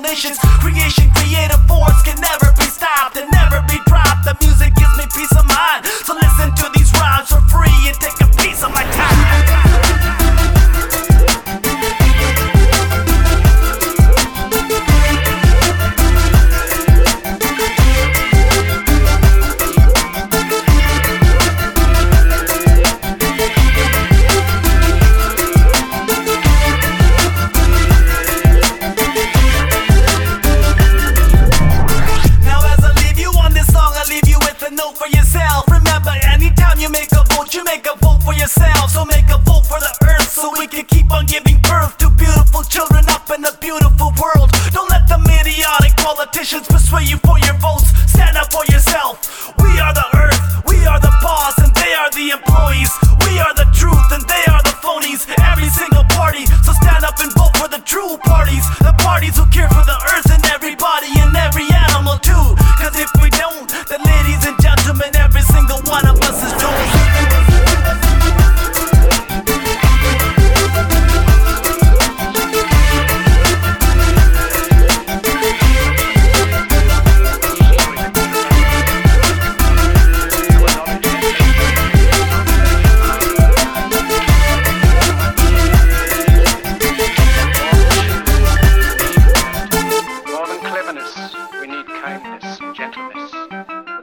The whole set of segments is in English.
nations. Creation, creative force can never be stopped and never be dropped. The music beautiful world. Don't let the idiotic politicians persuade you for your votes. Stand up for yourself. We are the earth, we are the boss, and they are the employees. We are the truth, and they are the phonies.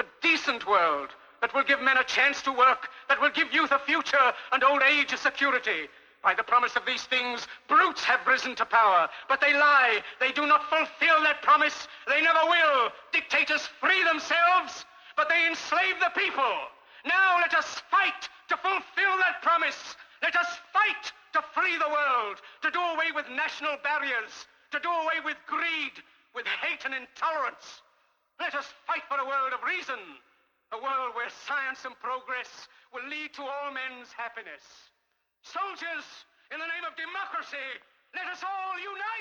a decent world that will give men a chance to work, that will give youth a future and old age a security. By the promise of these things, brutes have risen to power, but they lie. They do not fulfill that promise. They never will. Dictators free themselves, but they enslave the people. Now let us fight to fulfill that promise. Let us fight to free the world, to do away with national barriers, to do away with greed, with hate and intolerance. Let us fight for a world of reason, a world where science and progress will lead to all men's happiness. Soldiers, in the name of democracy, let us all unite!